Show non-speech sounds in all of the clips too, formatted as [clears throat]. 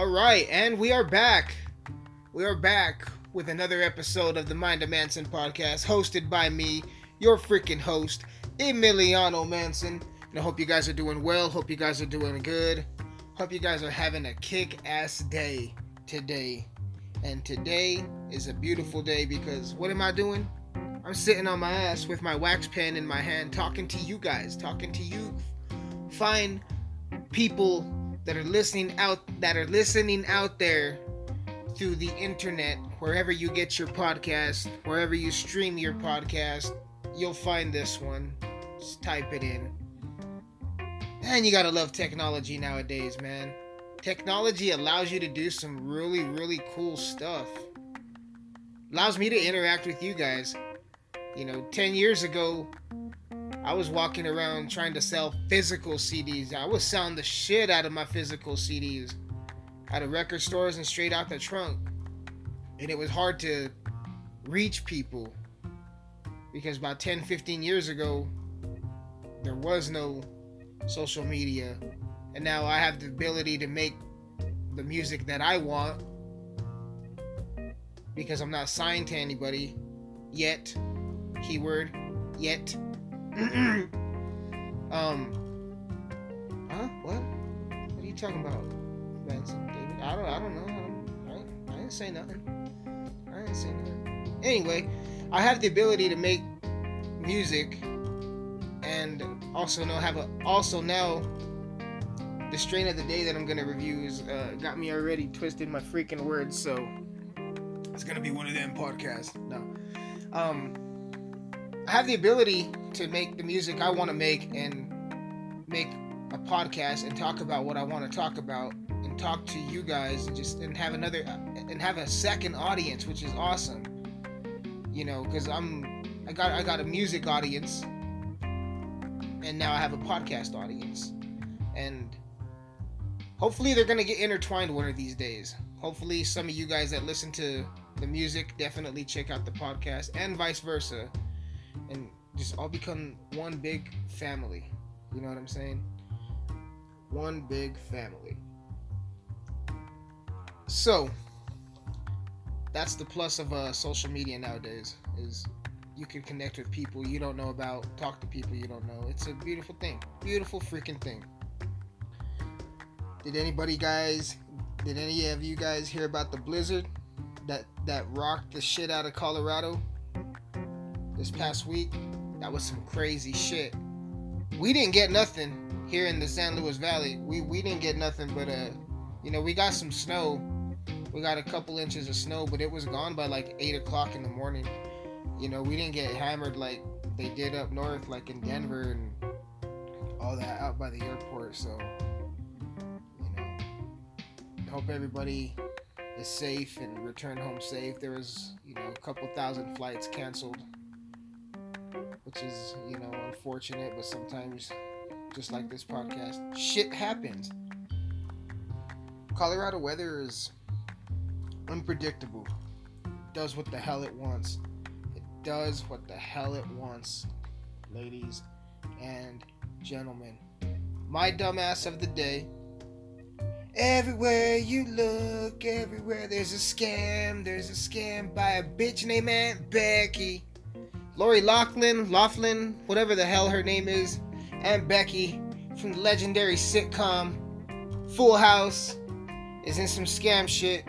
All right, and we are back. We are back with another episode of the Mind of Manson podcast, hosted by me, your freaking host, Emiliano Manson. And I hope you guys are doing well. Hope you guys are doing good. Hope you guys are having a kick ass day today. And today is a beautiful day because what am I doing? I'm sitting on my ass with my wax pen in my hand, talking to you guys, talking to you fine people that are listening out that are listening out there through the internet, wherever you get your podcast, wherever you stream your podcast, you'll find this one. Just type it in. And you gotta love technology nowadays, man. Technology allows you to do some really, really cool stuff. Allows me to interact with you guys. You know, 10 years ago, I was walking around trying to sell physical CDs. I was selling the shit out of my physical CDs out of record stores and straight out the trunk. And it was hard to reach people because about 10, 15 years ago, there was no social media. And now I have the ability to make the music that I want because I'm not signed to anybody yet. Keyword yet. [clears throat] um. Huh? What? What are you talking about, Benson? David? I don't. I don't know. I, don't, I, I didn't say nothing. I didn't say nothing. Anyway, I have the ability to make music, and also know have a also now the strain of the day that I'm gonna review is uh, got me already twisted my freaking words. So it's gonna be one of them podcasts. No. Um. I have the ability to make the music I want to make and make a podcast and talk about what I want to talk about and talk to you guys and just and have another and have a second audience, which is awesome. You know, because I'm I got I got a music audience and now I have a podcast audience, and hopefully they're gonna get intertwined one of these days. Hopefully, some of you guys that listen to the music definitely check out the podcast and vice versa and just all become one big family. You know what I'm saying? One big family. So that's the plus of uh, social media nowadays is you can connect with people you don't know about, talk to people you don't know. It's a beautiful thing. Beautiful freaking thing. Did anybody guys did any of you guys hear about the blizzard that that rocked the shit out of Colorado? this past week. That was some crazy shit. We didn't get nothing here in the San Luis Valley. We we didn't get nothing but uh you know, we got some snow. We got a couple inches of snow, but it was gone by like eight o'clock in the morning. You know, we didn't get hammered like they did up north, like in Denver and all that out by the airport. So, you know, hope everybody is safe and return home safe. There was, you know, a couple thousand flights canceled which is, you know, unfortunate, but sometimes, just like this podcast, shit happens. Colorado weather is unpredictable. It does what the hell it wants. It does what the hell it wants, ladies and gentlemen. My dumbass of the day. Everywhere you look, everywhere there's a scam. There's a scam by a bitch named Aunt Becky. Lori Loughlin, Laughlin, whatever the hell her name is, and Becky from the legendary sitcom Full House is in some scam shit.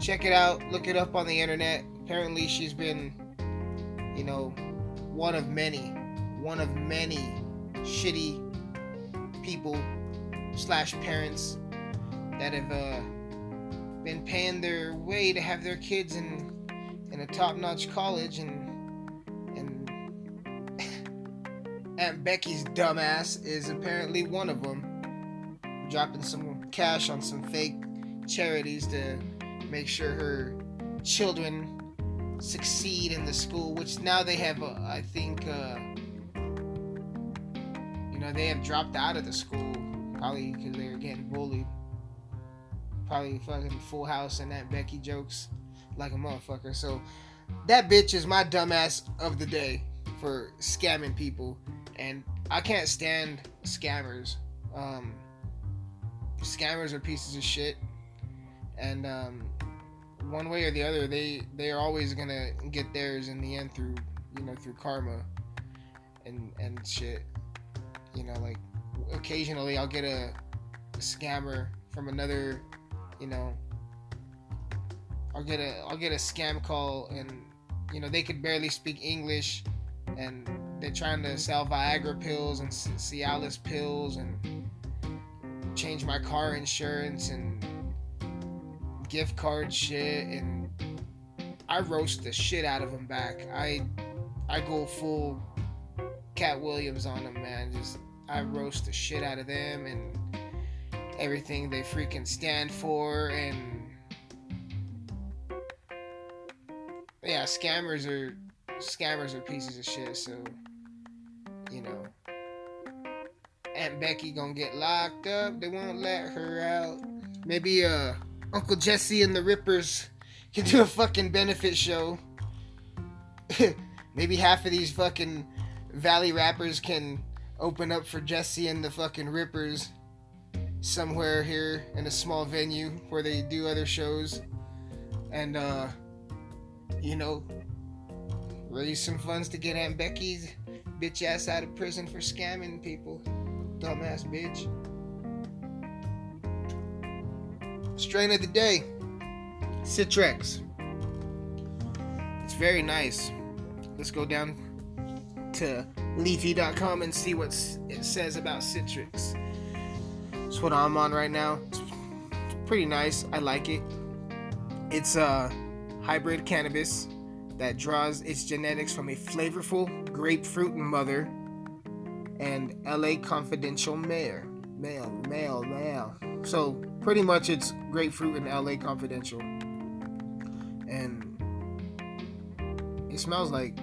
Check it out, look it up on the internet. Apparently, she's been, you know, one of many, one of many shitty people slash parents that have uh, been paying their way to have their kids in in a top-notch college and and [laughs] Aunt Becky's dumbass is apparently one of them dropping some cash on some fake charities to make sure her children succeed in the school which now they have uh, I think uh, you know they have dropped out of the school probably because they were getting bullied. Probably fucking full house and Aunt Becky jokes like a motherfucker. So that bitch is my dumbass of the day for scamming people, and I can't stand scammers. Um, scammers are pieces of shit, and um, one way or the other, they they are always gonna get theirs in the end through you know through karma and and shit. You know, like occasionally I'll get a, a scammer from another, you know, I'll get a I'll get a scam call and you know they could barely speak English and they're trying to sell Viagra pills and Cialis pills and change my car insurance and gift card shit and I roast the shit out of them back. I I go full Katt Williams on them, man. Just I roast the shit out of them and everything they freaking stand for and yeah, scammers are scammers are pieces of shit. So you know, Aunt Becky gonna get locked up. They won't let her out. Maybe uh Uncle Jesse and the Rippers can do a fucking benefit show. [laughs] Maybe half of these fucking Valley rappers can open up for Jesse and the fucking Rippers somewhere here in a small venue where they do other shows. And uh you know, raise some funds to get Aunt Becky's bitch ass out of prison for scamming people. Dumbass bitch. Strain of the day Citrix. It's very nice. Let's go down to leafly.com and see what it says about Citrix. It's what I'm on right now. It's pretty nice. I like it. It's a hybrid cannabis that draws its genetics from a flavorful grapefruit mother and LA Confidential male. Male, male, male. So pretty much it's grapefruit and LA Confidential. And it smells like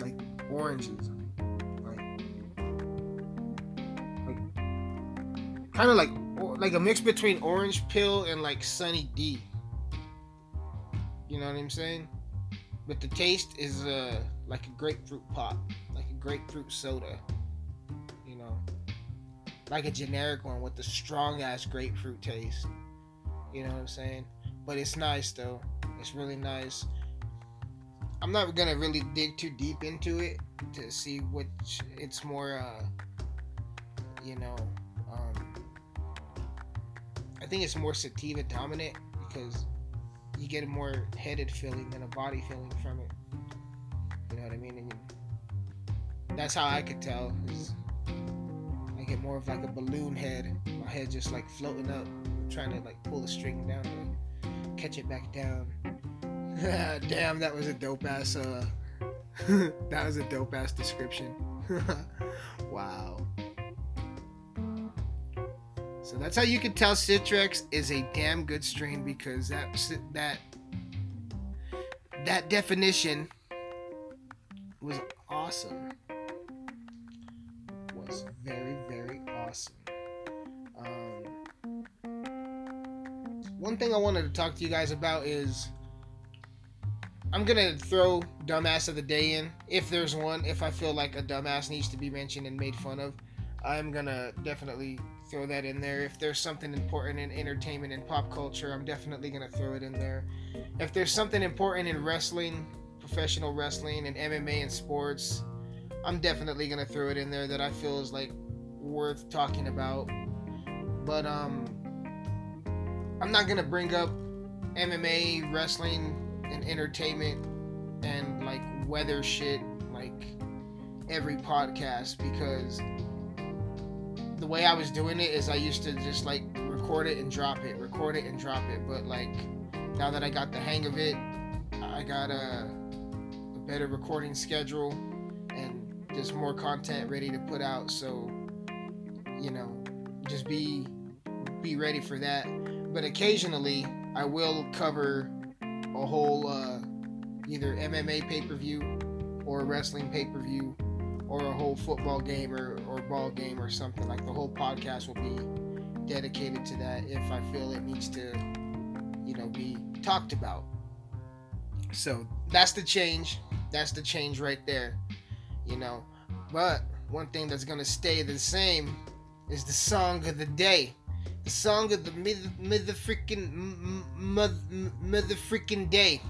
like oranges. Like like kind of like like a mix between orange pill and like sunny D. You know what I'm saying? But the taste is uh like a grapefruit pop, like a grapefruit soda. You know, like a generic one with the strong ass grapefruit taste. You know what I'm saying? But it's nice though. It's really nice. I'm not gonna really dig too deep into it to see which it's more, uh, you know, um, I think it's more sativa dominant because you get a more headed feeling than a body feeling from it. You know what I mean? And that's how I could tell. I get more of like a balloon head. My head just like floating up, trying to like pull the string down to catch it back down. [laughs] Damn, that was a dope ass. Uh, [laughs] that was a dope ass description. [laughs] wow. So that's how you can tell Citrix is a damn good strain because that that that definition was awesome. Was very very awesome. Um, one thing I wanted to talk to you guys about is I'm gonna throw dumbass of the day in if there's one. If I feel like a dumbass needs to be mentioned and made fun of, I'm gonna definitely throw that in there. If there's something important in entertainment and pop culture, I'm definitely to throw it in there. If there's something important in wrestling, professional wrestling, and MMA and sports, I'm definitely to throw it in there that I feel is like worth talking about. But um I'm not to bring up MMA, wrestling, and entertainment and like weather shit like every podcast because the way I was doing it is I used to just like record it and drop it, record it and drop it. But like now that I got the hang of it, I got a, a better recording schedule and just more content ready to put out. So you know, just be be ready for that. But occasionally I will cover a whole uh, either MMA pay per view or wrestling pay per view or a whole football game or, or ball game or something. Like the whole podcast will be dedicated to that if I feel it needs to, you know, be talked about. So that's the change. That's the change right there, you know. But one thing that's to stay the same is the song of the day. The song of the mother, mother freaking mother freaking day.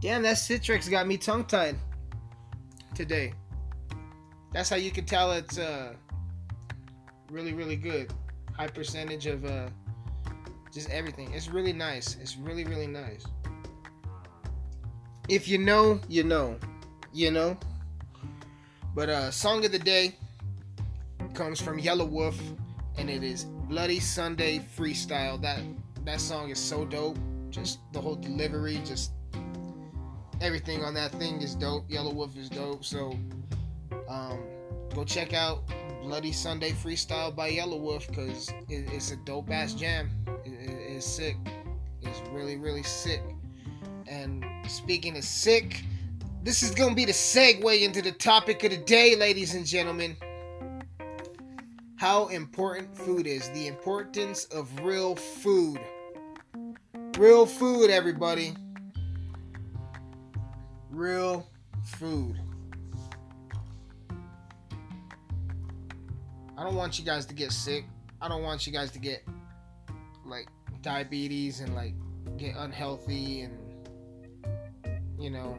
Damn, that Citrix got me tongue tied today. That's how you can tell it's uh really really good. High percentage of uh just everything. It's really nice. It's really really nice. If you know, you know. You know. But uh song of the day comes from Yelawolf, and it is Bloody Sunday Freestyle. That that song is so dope. Just the whole delivery, just everything on that thing is dope. Yelawolf is dope. So um, go check out Bloody Sunday Freestyle by Yelawolf because it, it's a dope ass jam. It, it, it's sick. It's really really sick. And speaking of sick, this is gonna be the segue into the topic of the day, ladies and gentlemen how important food is, the importance of real food. Real food, everybody. Real food. I don't want you guys to get sick. I don't want you guys to get like diabetes and like get unhealthy and you know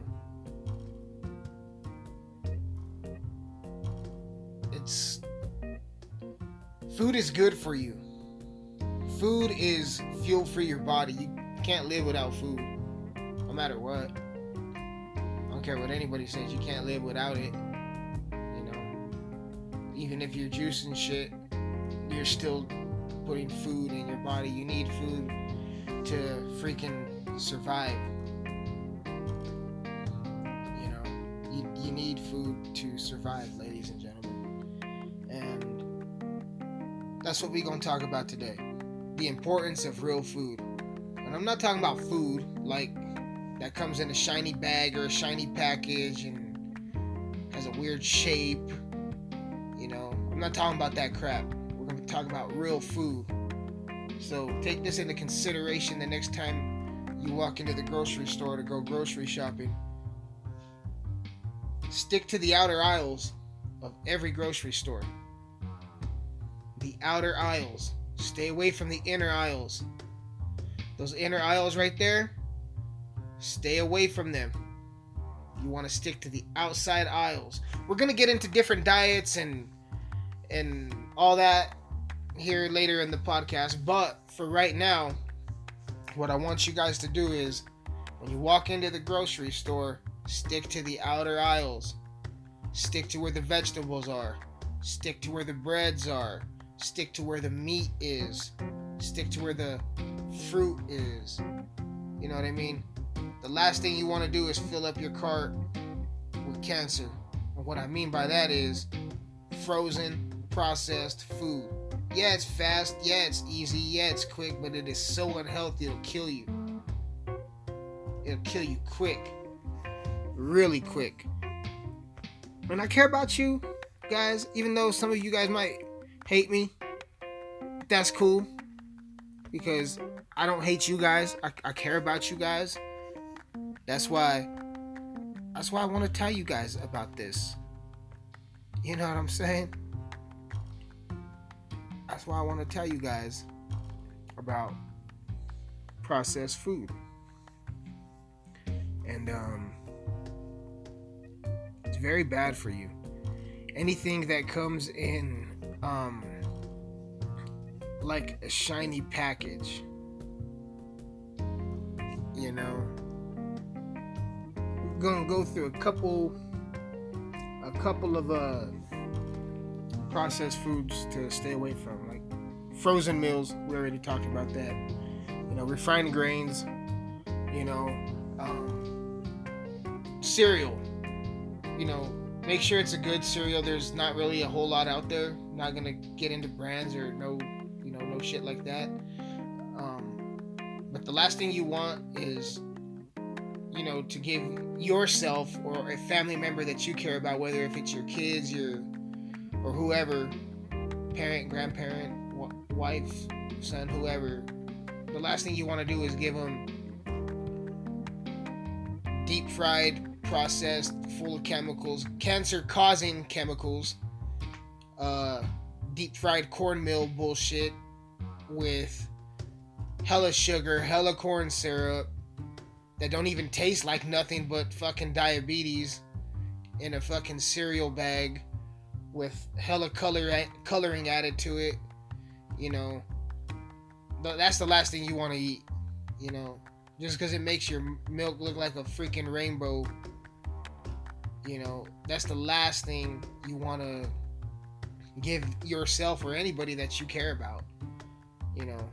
it's food is good for you. Food is fuel for your body. You can't live without food, no matter what. I don't care what anybody says. You can't live without it. Even if you're juicing shit, you're still putting food in your body. You need food to freaking survive. You know, you, you need food to survive, ladies and gentlemen. And that's what we're going to talk about today. The importance of real food. And I'm not talking about food like that comes in a shiny bag or a shiny package and has a weird shape. Not talking about that crap. We're going to talk about real food. So take this into consideration the next time you walk into the grocery store to go grocery shopping. Stick to the outer aisles of every grocery store the outer aisles. Stay away from the inner aisles. Those inner aisles right there, stay away from them. You want to stick to the outside aisles. We're going to get into different diets and and all that here later in the podcast, but for right now, what I want you guys to do is when you walk into the grocery store, stick to the outer aisles. Stick to where the vegetables are. Stick to where the breads are stick to where the meat is, stick to where the fruit is. You know what I mean? The last thing you want to do is fill up your cart with cancer. And what I mean by that is frozen, processed food. Yeah, it's fast. Yeah, it's easy. Yeah, it's quick, but it is so unhealthy, it'll kill you. It'll kill you quick. Really quick. And I care about you guys, even though some of you guys might hate me, that's cool. Because I don't hate you guys. I, I care about you guys. That's why that's why I want to tell you guys about this. You know what I'm saying? That's why I want to tell you guys about processed food. And um it's very bad for you. Anything that comes in um like a shiny package. You know, we're gonna go through a couple, a couple of uh processed foods to stay away from, frozen meals. We already talked about that. You know, refined grains. You know, um, cereal. You know, make sure it's a good cereal. There's not really a whole lot out there. not gonna get into brands or no, you know, no shit like that. Um, but the last thing you want is, you know, to give yourself or a family member that you care about, whether if it's your kids, your or whoever, parent, grandparent, wife, son, whoever. The last thing you want to do is give them deep fried processed, full of chemicals, cancer causing chemicals, uh, deep fried cornmeal bullshit with hella sugar, hella corn syrup that don't even taste like nothing but fucking diabetes in a fucking cereal bag with hella color coloring added to it. You know, that's the last thing you want to eat. You know, just because it makes your milk look like a freaking rainbow. You know, that's the last thing you want to give yourself or anybody that you care about. You know,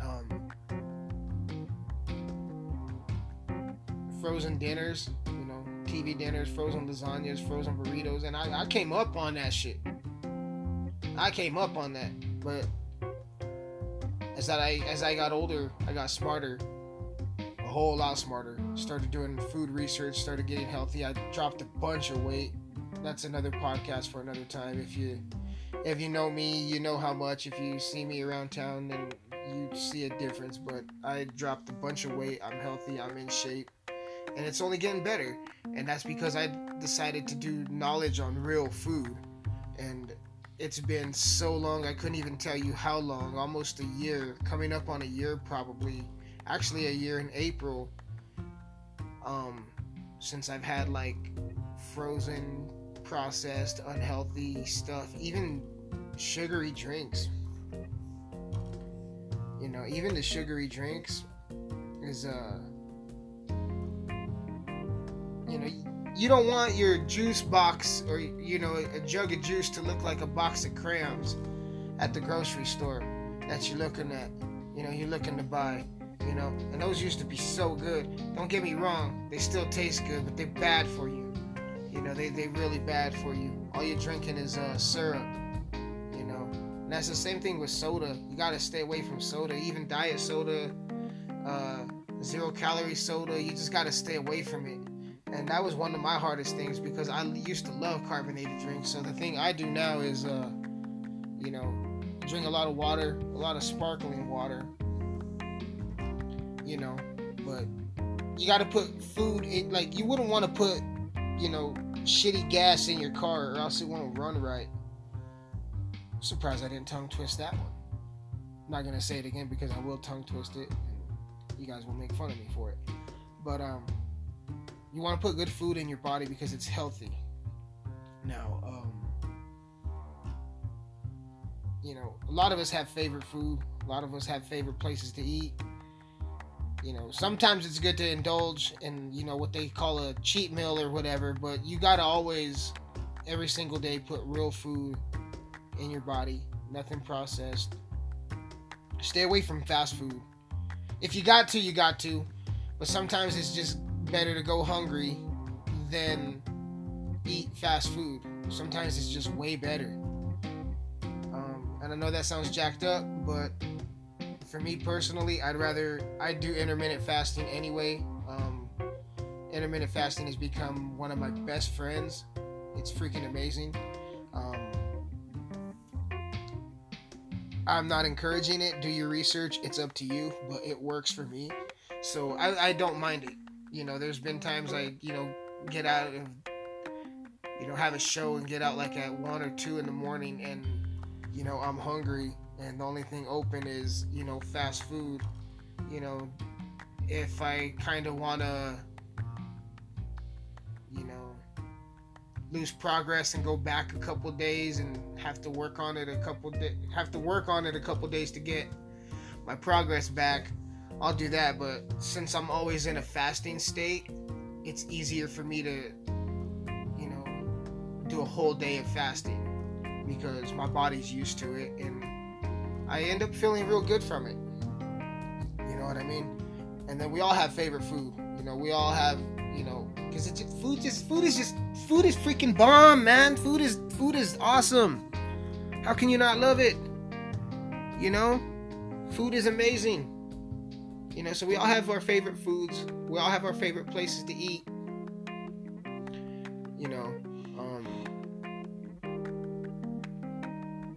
um, frozen dinners, you know, TV dinners, frozen lasagnas, frozen burritos, and I, I came up on that shit. I came up on that, but as that I as I got older, I got smarter, a whole lot smarter. Started doing food research, started getting healthy. I dropped a bunch of weight. That's another podcast for another time. If you if you know me, you know how much. If you see me around town, then you see a difference. But I dropped a bunch of weight. I'm healthy. I'm in shape, and it's only getting better. And that's because I decided to do knowledge on real food, and it's been so long. I couldn't even tell you how long. Almost a year, coming up on a year probably. Actually, a year in April. Um, since I've had like frozen, processed, unhealthy stuff, even sugary drinks. You know, even the sugary drinks is uh you know, you don't want your juice box or you know, a jug of juice to look like a box of crayons at the grocery store that you're looking at. You know, you're looking to buy. You know, and those used to be so good. Don't get me wrong, they still taste good, but they're bad for you. You know, they they really bad for you. All you're drinking is uh, syrup you know. and that's the same thing with soda. You gotta stay away from soda, even diet soda, uh, zero calorie soda. You just gotta stay away from it. And that was one of my hardest things because I used to love carbonated drinks. So the thing I do now is, uh, you know, drink a lot of water, a lot of sparkling water. You know, but you got to put food in. Like you wouldn't want to put, you know, shitty gas in your car, or else it won't run right surprised I didn't tongue twist that one. I'm not gonna say it again because I will tongue twist it, and you guys will make fun of me for it. But um, you want to put good food in your body because it's healthy. Now, um, you know, a lot of us have favorite food. A lot of us have favorite places to eat. You know, sometimes it's good to indulge in, you know, what they call a cheat meal or whatever, but you gotta always, every single day, put real food in your body, nothing processed. Stay away from fast food. If you got to, you got to. But sometimes it's just better to go hungry than eat fast food. Sometimes it's just way better. Um, and I know that sounds jacked up, but for me personally, I'd rather I do intermittent fasting anyway. Um, intermittent fasting has become one of my best friends. It's freaking amazing. Um, I'm not encouraging it. Do your research. It's up to you, but it works for me. So I, I don't mind it. You know, there's been times I, you know, get out of, you know, have a show and get out like at one or two in the morning and, you know, I'm hungry and the only thing open is, you know, fast food. You know, if I kind of want to, you know, lose progress and go back a couple days and have to work on it a couple days have to work on it a couple days to get my progress back i'll do that but since i'm always in a fasting state it's easier for me to you know do a whole day of fasting because my body's used to it and i end up feeling real good from it. You know what i mean? And then we all have favorite food. You know we all have you know because it's just, food just food is just food is freaking bomb man. Food is food is awesome. How can you not love it? You know? Food is amazing you know so we all have our favorite foods we all have our favorite places to eat you know um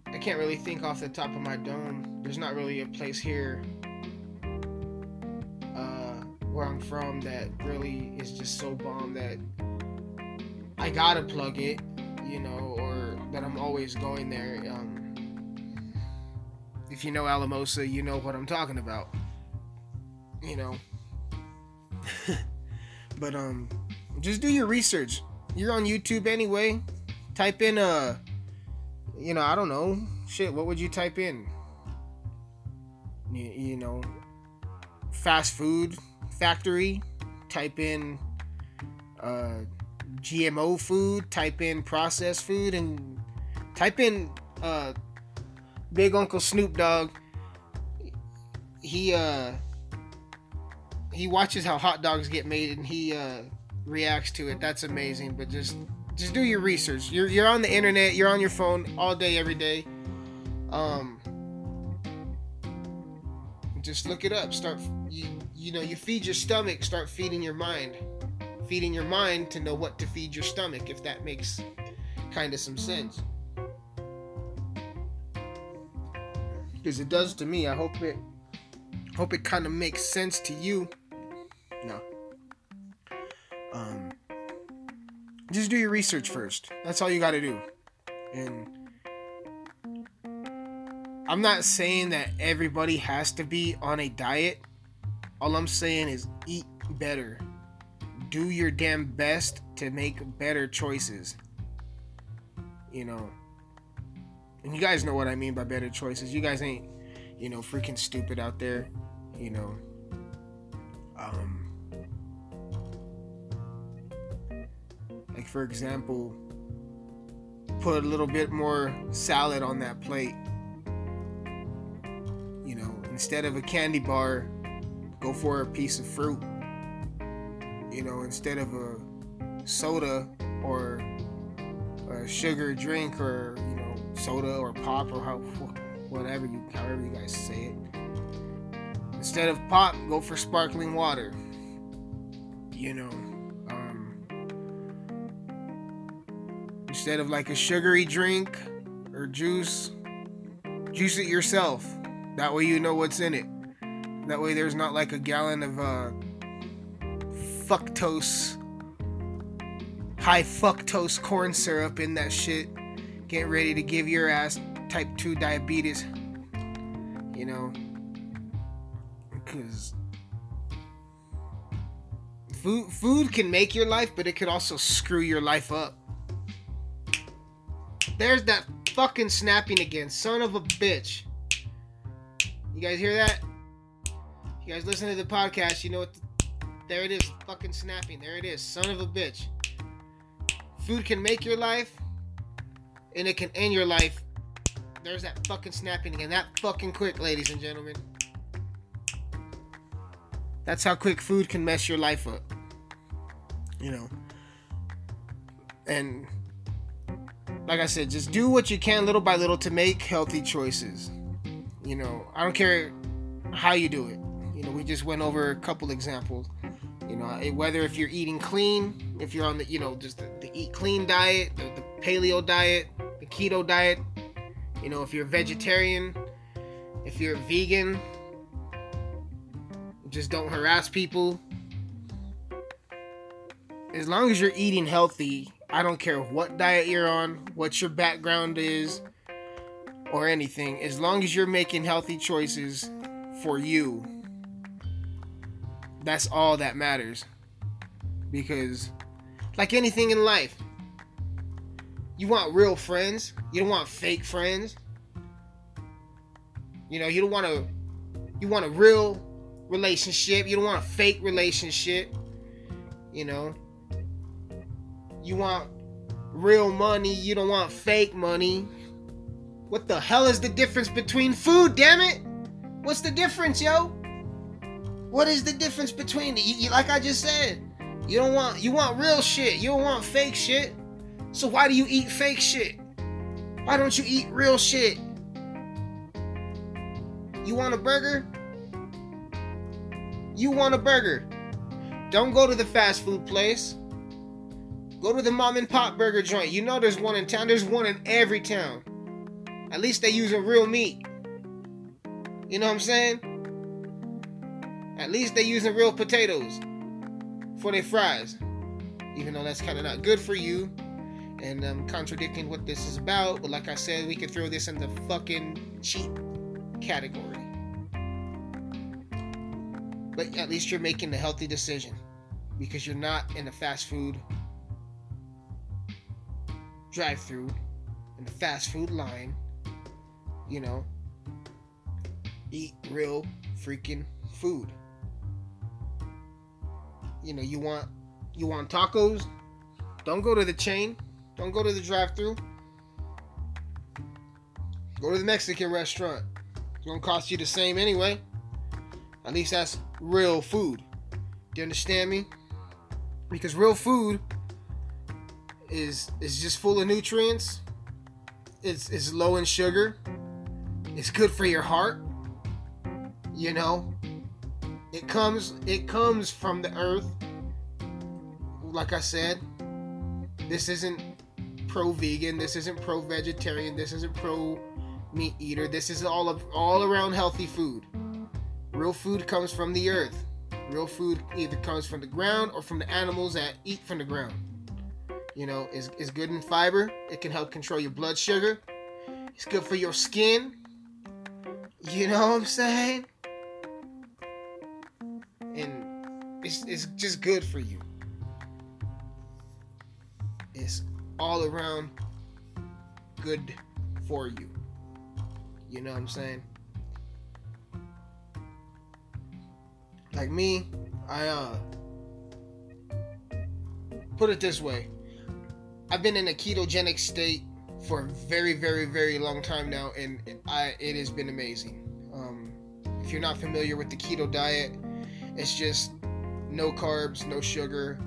i can't really think off the top of my dome there's not really a place here uh, where I'm from that really is just so bomb that I gotta plug it. you know, or that I'm always going there. Um, if you know Alamosa, you know what I'm talking about. You know. [laughs] but um, just do your research. You're on YouTube anyway. Type in uh, you know, I don't know, shit. What would you type in? You, you know, fast food factory. Type in uh GMO food, type in processed food, and type in uh, Big Uncle Snoop Dogg. He uh he watches how hot dogs get made and he uh reacts to it. That's amazing. But just just do your research. You're you're on the internet. You're on your phone all day, every day. Um, just look it up. Start you you know you feed your stomach. Start feeding your mind feeding your mind to know what to feed your stomach, if that makes kind of some sense. Because it does to me. I hope it hope it kind of makes sense to you. No. Um just do your research first. That's all you got to do. And I'm not saying that everybody has to be on a diet. All I'm saying is eat better do your damn best to make better choices. You know. And you guys know what I mean by better choices. You guys ain't, you know, freaking stupid out there. You know. Um like for example, put a little bit more salad on that plate. You know, instead of a candy bar, go for a piece of fruit you know, instead of a soda or a sugar drink or you know soda or pop or how whatever you however you guys say it. Instead of pop, go for sparkling water. You know, instead of like a sugary drink or juice, juice it yourself. That way you know what's in it. That way there's not like a gallon of uh, fructose, high fructose corn syrup in that shit. Getting ready to give your ass type 2 diabetes. You know? Because food, food can make your life, but it could also screw your life up. There's that fucking snapping again. Son of a bitch. You guys hear that? You guys listen to the podcast, you know what the there it is, fucking snapping. There it is, son of a bitch. Food can make your life, and it can end your life. There's that fucking snapping again. That fucking quick, ladies and gentlemen. That's how quick food can mess your life up. You know. And like I said, just do what you can little by little to make healthy choices. You know, I don't care how you do it. You know, we just went over a couple examples. You know, eh, whether if you're eating clean, if you're on the, you know, just the, the eat clean diet, the, the paleo diet, the keto diet, you know, if you're vegetarian, if you're vegan, just don't harass people. As long as you're eating healthy, I don't care what diet you're on, what your background is, or anything. As long as you're making healthy choices for you, that's all that matters. Because, like anything in life, you want real friends. You don't want fake friends. You know, you don't want to. You want a real relationship. You don't want a fake relationship. You know. You want real money. You don't want fake money. What the hell is the difference between food, damn it? What's the difference, yo? What is the difference between you, you, like I just said? You don't want you want real shit. You don't want fake shit. So why do you eat fake shit? Why don't you eat real shit? You want a burger? You want a burger. Don't go to the fast food place. Go to the mom and pop burger joint. You know there's one in town. There's one in every town. At least they using real meat. You know what I'm saying? At least they using real potatoes for their fries. Even though that's kind of not good for you. and I'm contradicting what this is about. But like I said, we could throw this in the fucking cheap category. But at least you're making a healthy decision because you're not in a fast food drive through in the fast food line. You know, eat real freaking food. You know, you want you want tacos? Don't go to the chain. Don't go to the drive-through. Go to the Mexican restaurant. It's gonna cost you the same anyway. At least that's real food. Do you understand me? Because real food is is just full of nutrients. It's it's low in sugar. It's good for your heart. You know, it comes it comes from the earth. Like I said, this isn't pro vegan, this isn't pro vegetarian, this isn't pro meat eater. This is all of all around healthy food. Real food comes from the earth. Real food either comes from the ground or from the animals that eat from the ground. You know, is is good in fiber. It can help control your blood sugar. It's good for your skin. You know what I'm saying? And it's, it's just good for you. It's all around good for you. You know what I'm saying? Like me, I uh put it this way. I've been in a ketogenic state for a very, very, very long time now, and I it has been amazing. Um, if you're not familiar with the keto diet, it's just no carbs, no sugar,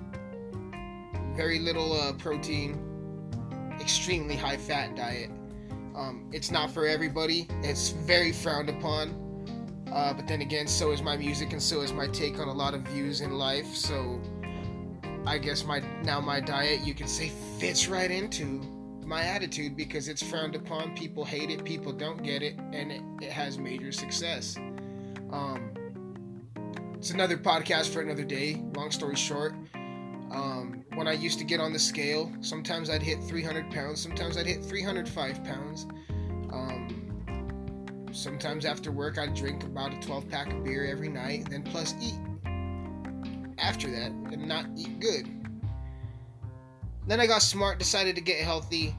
very little uh, protein, extremely high fat diet. Um, it's not for everybody. It's very frowned upon. Uh, but then again, so is my music and so is my take on a lot of views in life. So I guess my now my diet you can say fits right into my attitude because it's frowned upon. People hate it. People don't get it, and it, it has major success. Um, it's another podcast for another day. Long story short, um, when I used to get on the scale, sometimes I'd hit 300 pounds, sometimes I'd hit 305 pounds. Um, sometimes after work, I'd drink about a 12 pack of beer every night, then plus eat after that and not eat good. Then I got smart, decided to get healthy,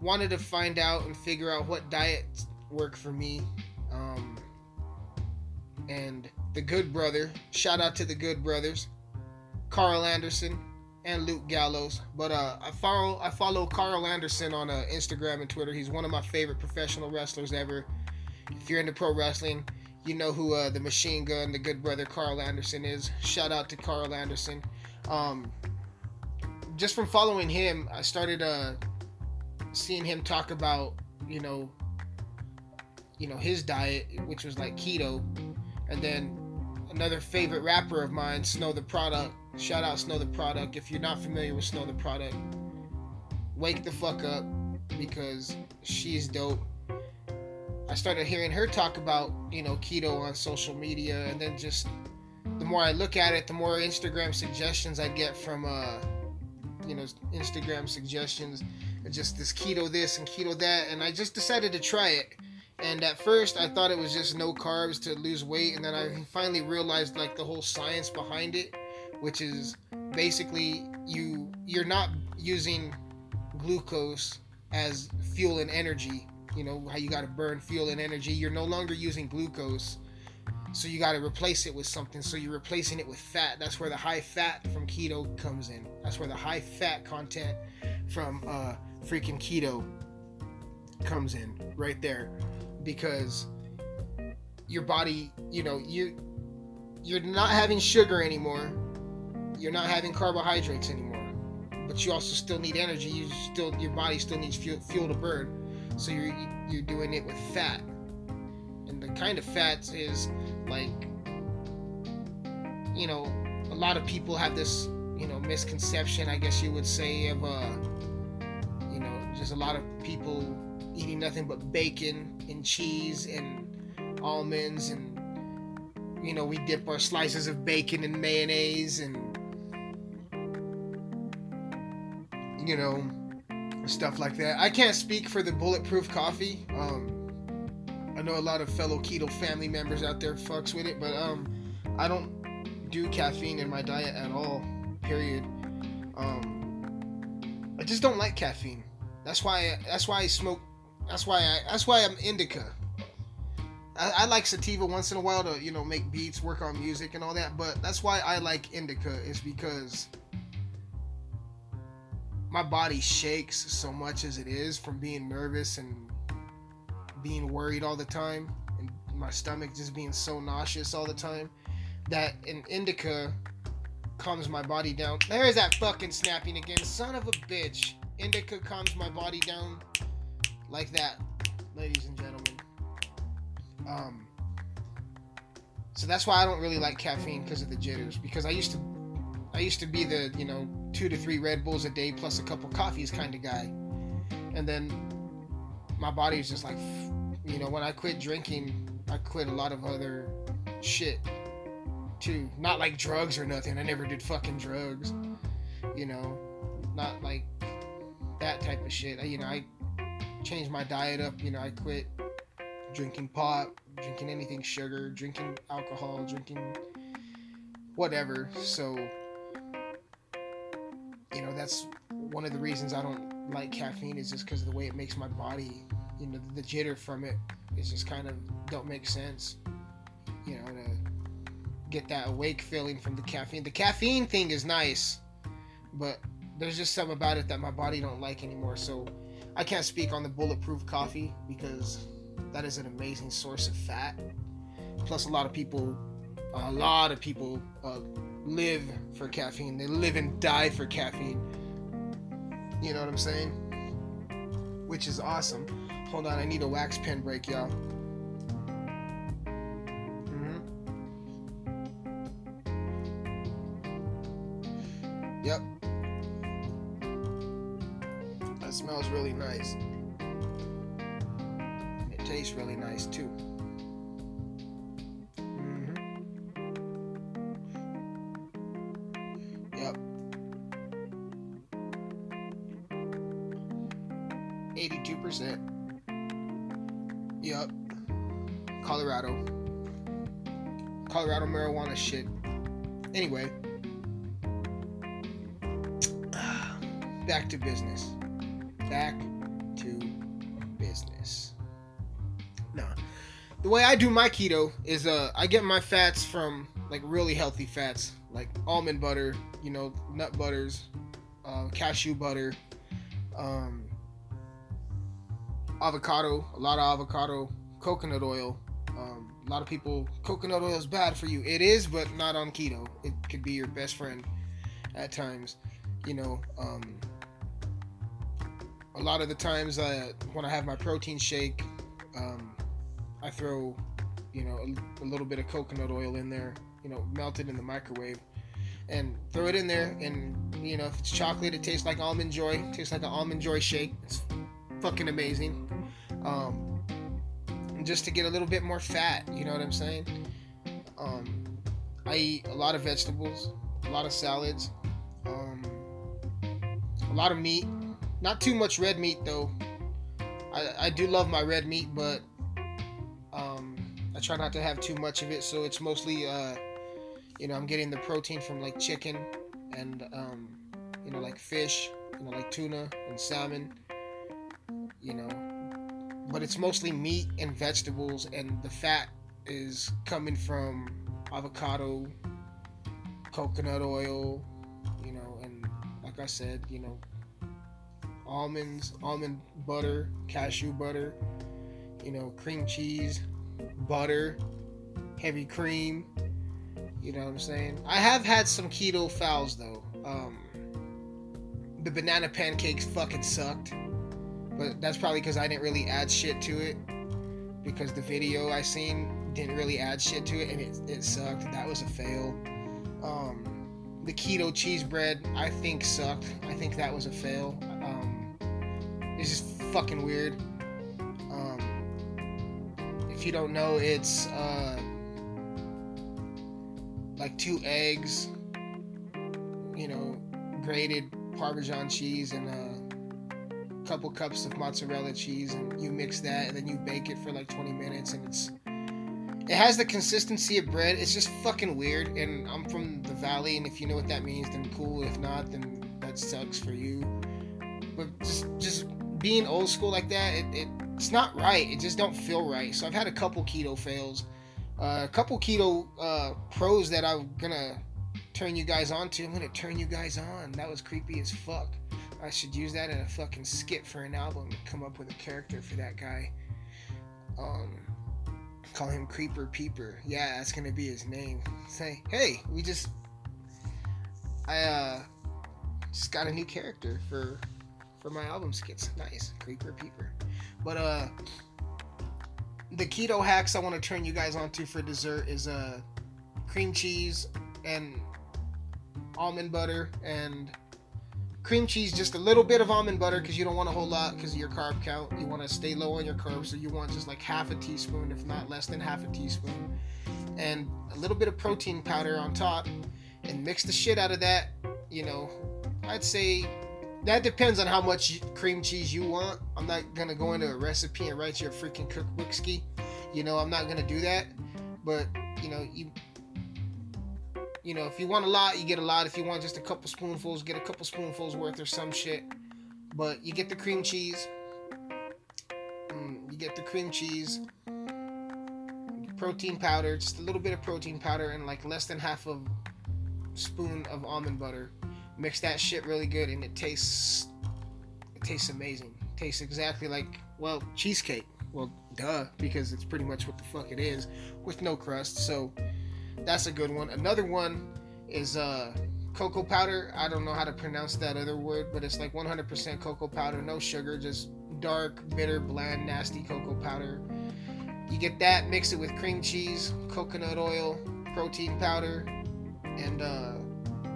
wanted to find out and figure out what diets work for me. Um, and the Good Brother, shout out to the Good Brothers, Karl Anderson and Luke Gallows. But uh, I follow I follow Karl Anderson on uh, Instagram and Twitter. He's one of my favorite professional wrestlers ever. If you're into pro wrestling, you know who uh, the Machine Gun, the Good Brother Karl Anderson is. Shout out to Karl Anderson. Um, just from following him, I started uh, seeing him talk about you know you know his diet, which was like keto, and then another favorite rapper of mine, Snow the Product. Shout out Snow the Product. If you're not familiar with Snow the Product, wake the fuck up because she's dope. I started hearing her talk about, you know, keto on social media, and then just the more I look at it, the more Instagram suggestions I get from, uh, you know, Instagram suggestions, just this keto this and keto that, and I just decided to try it. And at first, I thought it was just no carbs to lose weight, and then I finally realized like the whole science behind it, which is basically you you're not using glucose as fuel and energy you know how you got to burn fuel and energy you're no longer using glucose. So you got to replace it with something. So you're replacing it with fat. That's where the high fat from keto comes in. That's where the high fat content from uh freaking keto comes in right there. Because your body you know you you're not having sugar anymore. You're not having carbohydrates anymore. But you also still need energy. You still your body still needs fuel, fuel to burn so you're you're doing it with fat. And the kind of fats is like you know a lot of people have this you know misconception i guess you would say of uh you know just a lot of people eating nothing but bacon and cheese and almonds and you know we dip our slices of bacon in mayonnaise and you know stuff like that. I can't speak for the bulletproof coffee. Um, I know a lot of fellow keto family members out there fucks with it, but um, I don't do caffeine in my diet at all. Period. Um, I just don't like caffeine. That's why. That's why I smoke. That's why. I, that's why I'm indica. I, I like sativa once in a while to you know make beats, work on music and all that. But that's why I like indica is because my body shakes so much as it is from being nervous and being worried all the time and my stomach just being so nauseous all the time that an indica calms my body down. There's that fucking snapping again. Son of a bitch. Indica calms my body down like that, ladies and gentlemen. Um so that's why I don't really like caffeine because of the jitters because I used to I used to be the, you know, two to three Red Bulls a day plus a couple coffees kind of guy. And then my body was just like, you know, when I quit drinking, I quit a lot of other shit too. Not like drugs or nothing. I never did fucking drugs. You know, not like that type of shit. You know, I changed my diet up. You know, I quit drinking pot, drinking anything sugar, drinking alcohol, drinking whatever. So you know that's one of the reasons I don't like caffeine is just because of the way it makes my body, you know, the jitter from it is just kind of don't make sense. You know, to get that awake feeling from the caffeine. The caffeine thing is nice, but there's just something about it that my body don't like anymore. So I can't speak on the bulletproof coffee because that is an amazing source of fat. Plus, a lot of people, a lot of people uh, live for caffeine. They live and die for caffeine. You know what I'm saying? Which is awesome. Hold on, I need a wax pen break, y'all. Mm-hmm. Yep. That smells really nice. It tastes really nice too. Anyway. Back to business. Back to business. Nah. The way I do my keto is uh I get my fats from like really healthy fats like almond butter, you know, nut butters, uh, cashew butter, um, avocado, a lot of avocado, coconut oil. Um, a lot of people, coconut oil is bad for you. It is, but not on keto. It could be your best friend at times. You know, um, a lot of the times uh, when I have my protein shake, um, I throw, you know, a, a little bit of coconut oil in there you know, melt it in the microwave and throw it in there. And you know, if it's chocolate, it tastes like almond joy. It tastes like an almond joy shake. It's fucking amazing. Um, just to get a little bit more fat. You know what I'm saying? Um, I eat a lot of vegetables, a lot of salads, um, a lot of meat. Not too much red meat though. I, I do love my red meat, but um, I try not to have too much of it. So it's mostly uh, you know, I'm getting the protein from like chicken and um, you know, like fish, you know, like tuna and salmon, you know, but it's mostly meat and vegetables, and the fat is coming from avocado, coconut oil, you know, and like I said, you know, almonds, almond butter, cashew butter, you know, cream cheese, butter, heavy cream, you know what I'm saying? I have had some keto fouls though. Um, the banana pancakes fucking sucked, but that's probably because I didn't really add shit to it. Because the video I seen didn't really add shit to it, and it, it sucked. That was a fail. Um, the keto cheese bread I think sucked. I think that was a fail. Um, it's just fucking weird. Um, if you don't know, it's uh, like two eggs, you know, grated Parmesan cheese and uh, couple cups of mozzarella cheese, and you mix that, and then you bake it for like 20 minutes, and it's it has the consistency of bread. It's just fucking weird, and I'm from the valley, and if you know what that means, then cool. If not, then that sucks for you. But just just being old school like that, it, it it's not right. It just don't feel right. So I've had a couple keto fails, uh, a couple keto uh, pros that I'm gonna turn you guys on to. I'm gonna turn you guys on. That was creepy as fuck. I should use that in a fucking skit for an album. Come up with a character for that guy. Um, call him Creeper Peeper. Yeah, that's gonna be his name. Say, hey, we just, I uh, just got a new character for for my album skits. Nice, Creeper Peeper. But uh, the keto hacks I want to turn you guys onto for dessert is uh, cream cheese and almond butter and cream cheese, just a little bit of almond butter because you don't want a whole lot because of your carb count. You want to stay low on your carbs, so you want just like half a teaspoon, if not less than half a teaspoon, and a little bit of protein powder on top, and mix the shit out of that. You know, I'd say that depends on how much cream cheese you want. I'm not gonna go into a recipe and write you a freaking cookbookski. You know, I'm not gonna do that. But you know, you you know, if you want a lot, you get a lot. If you want just a couple spoonfuls, get a couple spoonfuls worth or some shit. But you get the cream cheese. Mm, you get the cream cheese, protein powder, just a little bit of protein powder, and like less than half a spoon of almond butter. Mix that shit really good, and it tastes it tastes amazing. It tastes exactly like well cheesecake. Well, duh, because it's pretty much what the fuck it is, with no crust. So that's a good one. Another one is uh, cocoa powder. I don't know how to pronounce that other word, but it's like 100% cocoa powder, no sugar, just dark, bitter, bland, nasty cocoa powder. You get that, mix it with cream cheese, coconut oil, protein powder, and uh,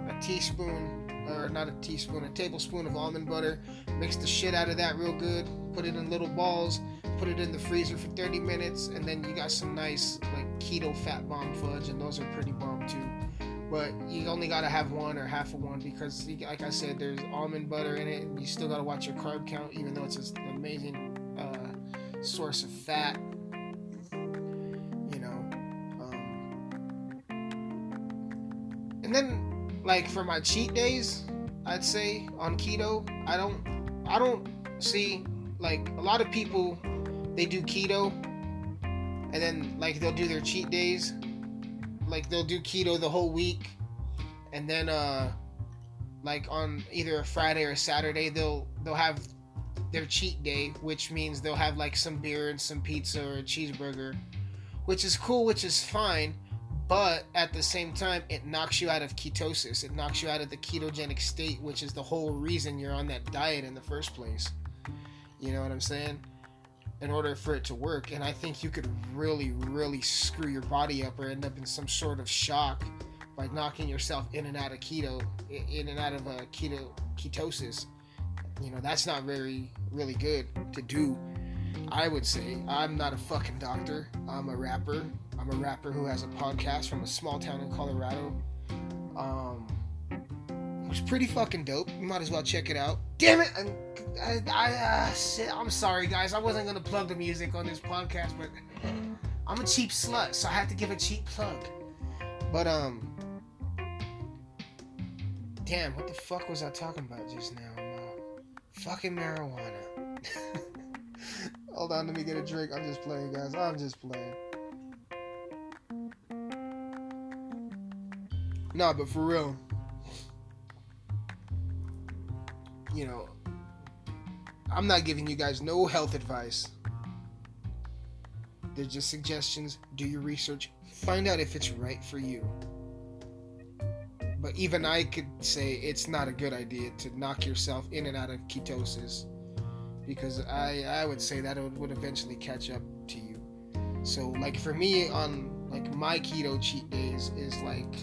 a teaspoon, or not a teaspoon, a tablespoon of almond butter. Mix the shit out of that real good. Put it in little balls. Put it in the freezer for 30 minutes, and then you got some nice like keto fat bomb fudge, and those are pretty bomb too. But you only gotta have one or half of one because, like I said, there's almond butter in it, and you still gotta watch your carb count, even though it's an amazing uh, source of fat. You know, um, and then like for my cheat days, I'd say on keto, I don't, I don't see like a lot of people they do keto and then like they'll do their cheat days. Like they'll do keto the whole week and then uh like on either a friday or a saturday they'll they'll have their cheat day which means they'll have like some beer and some pizza or a cheeseburger which is cool which is fine but at the same time it knocks you out of ketosis. It knocks you out of the ketogenic state which is the whole reason you're on that diet in the first place. You know what i'm saying in order for it to work. And I think you could really, really screw your body up or end up in some sort of shock by knocking yourself in and out of keto, in and out of a keto ketosis. You know, that's not very, really good to do. I would say I'm not a fucking doctor. I'm a rapper. I'm a rapper who has a podcast from a small town in Colorado. Um, was pretty fucking dope. You might as well check it out. Damn it! I'm, I, I, uh, shit, I'm sorry, guys. I wasn't gonna plug the music on this podcast, but I'm a cheap slut, so I had to give a cheap plug. But um, damn, what the fuck was I talking about just now? Uh, fucking marijuana. [laughs] Hold on, let me get a drink. I'm just playing, guys. I'm just playing. Nah, but for real. You know, I'm not giving you guys no health advice. They're just suggestions. Do your research. Find out if it's right for you. But even I could say it's not a good idea to knock yourself in and out of ketosis because I, I would say that it would eventually catch up to you. So like for me on like my keto cheat days is like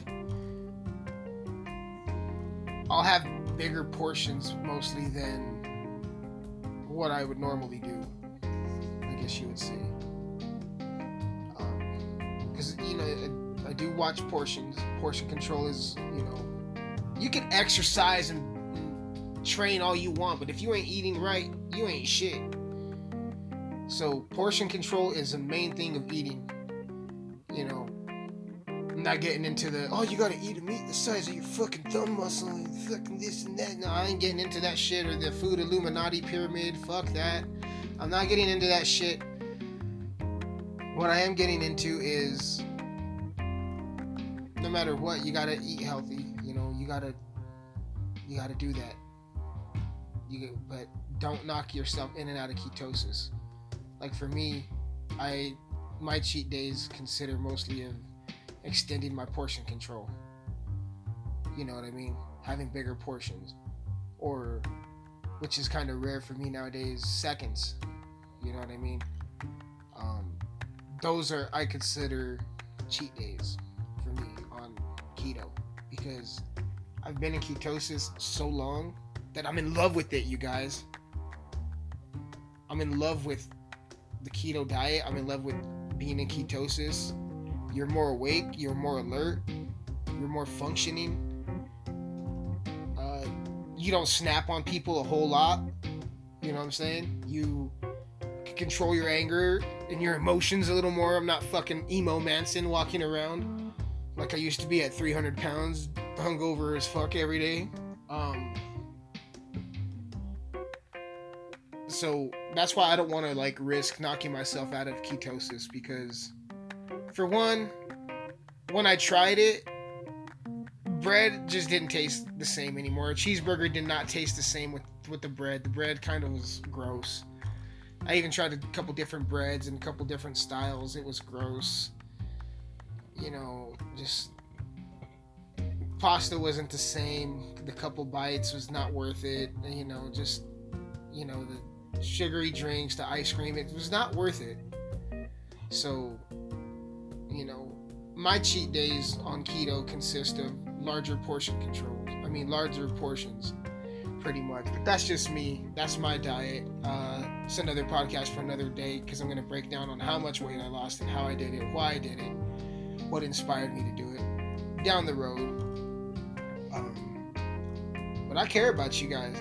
I'll have bigger portions mostly than what I would normally do. I guess you would say. Because, um, you know, I, I do watch portions. Portion control is, you know, you can exercise and train all you want, but if you ain't eating right, you ain't shit. So portion control is the main thing of eating. You know, not getting into the oh you gotta eat a meat the size of your fucking thumb muscle and fucking this and that. No, I ain't getting into that shit or the food Illuminati pyramid. Fuck that. I'm not getting into that shit. What I am getting into is no matter what, you gotta eat healthy. You know, you gotta you gotta do that. You but don't knock yourself in and out of ketosis. Like for me, I my cheat days consider mostly of extending my portion control. You know what I mean? Having bigger portions. Or which is kind of rare for me nowadays, seconds. You know what I mean? Um, those are I consider cheat days for me on keto because I've been in ketosis so long that I'm in love with it, you guys. I'm in love with the keto diet. I'm in love with being in ketosis. You're more awake, you're more alert, you're more functioning. Uh, you don't snap on people a whole lot. You know what I'm saying? You control your anger and your emotions a little more. I'm not fucking emo Manson walking around like I used to be at 300 pounds, hungover as fuck every day. Um, so that's why I don't want to like risk knocking myself out of ketosis because, for one, when I tried it, bread just didn't taste the same anymore. A cheeseburger did not taste the same with with the bread. The bread kind of was gross. I even tried a couple different breads and a couple different styles. It was gross. You know, just pasta wasn't the same. The couple bites was not worth it. You know, just you know the sugary drinks, the ice cream, it was not worth it. So, you know, my cheat days on keto consist of larger portion controls. I mean, larger portions, pretty much. But that's just me. That's my diet. Uh, it's another podcast for another day because I'm going to break down on how much weight I lost and how I did it, why I did it, what inspired me to do it down the road. Um, but I care about you guys.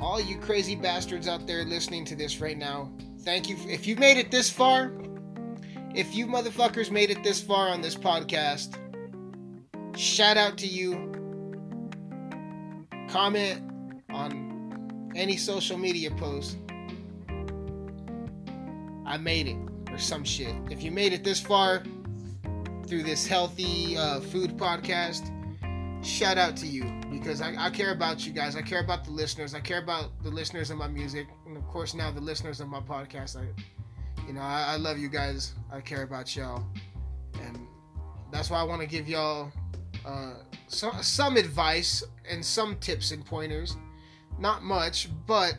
All you crazy bastards out there listening to this right now, thank you. If you've made it this far, if you motherfuckers made it this far on this podcast, shout out to you. Comment on any social media post. I made it, or some shit. If you made it this far through this healthy uh, food podcast, shout out to you because I, I, care about you guys. I care about the listeners. I care about the listeners of my music, and of course now the listeners of my podcast. I, you know, I, I love you guys. I care about y'all, and that's why I want to give y'all uh, some some advice and some tips and pointers. Not much, but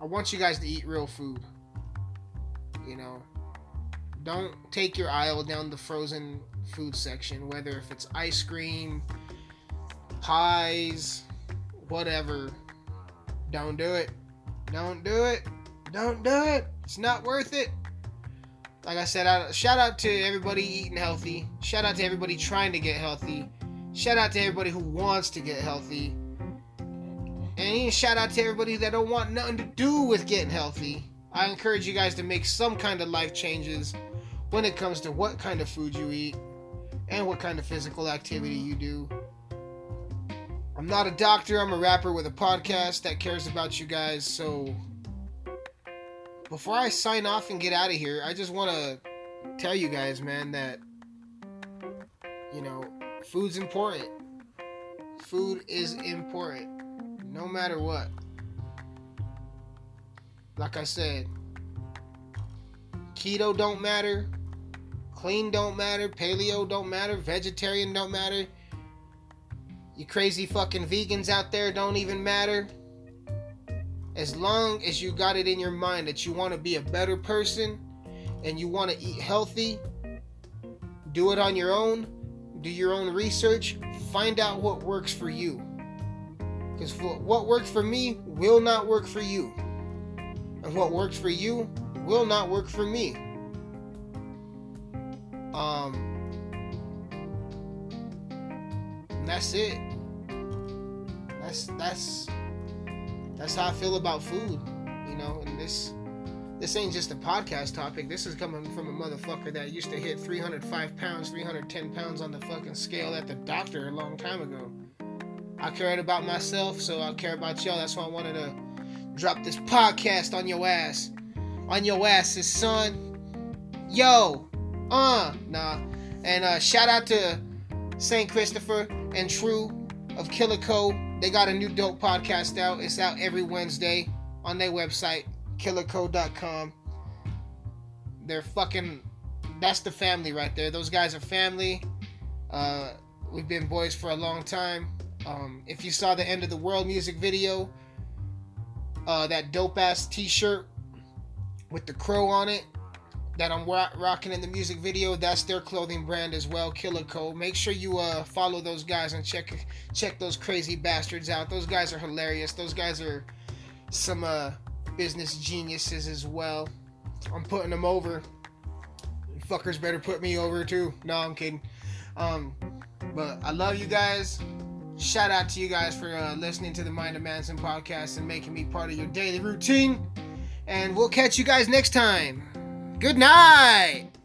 I want you guys to eat real food. You know, don't take your aisle down the frozen food section, whether if it's ice cream, pies, whatever. Don't do it. Don't do it. Don't do it. It's not worth it. Like I said, I, shout out to everybody eating healthy. Shout out to everybody trying to get healthy. Shout out to everybody who wants to get healthy. And shout out to everybody that don't want nothing to do with getting healthy. I encourage you guys to make some kind of life changes when it comes to what kind of food you eat and what kind of physical activity you do. I'm not a doctor, I'm a rapper with a podcast that cares about you guys. So before I sign off and get out of here, I just want to tell you guys, man, that you know, food's important. Food is important no matter what. Like I said, keto don't matter, clean don't matter, paleo don't matter, vegetarian don't matter. You crazy fucking vegans out there don't even matter. As long as you got it in your mind that you want to be a better person and you want to eat healthy, do it on your own, do your own research, find out what works for you. Because what works for me will not work for you. And what works for you will not work for me. Um, that's it. that's that's that's how I feel about food, you know. And this this ain't just a podcast topic. This is coming from a motherfucker that used to hit 305 pounds, 310 pounds on the fucking scale at the doctor a long time ago. I cared about myself, so I care about y'all. That's why I wanted to drop this podcast on your ass. On your asses, son. Yo. Uh, nah. And uh, shout out to St. Christopher and True of Killer Co. They got a new dope podcast out. It's out every Wednesday on their website, killerco.com. They're fucking. That's the family right there. Those guys are family. Uh, we've been boys for a long time. Um, if you saw the end of the world music video, uh, that dope ass T-shirt with the crow on it that I'm rocking in the music video, that's their clothing brand as well, Killer Co. Make sure you uh, follow those guys and check check those crazy bastards out. Those guys are hilarious. Those guys are some uh, business geniuses as well. I'm putting them over. Fuckers better put me over too. No, I'm kidding. Um, but I love you guys. Shout out to you guys for uh, listening to the Mind of Manson podcast and making me part of your daily routine. And we'll catch you guys next time. Good night.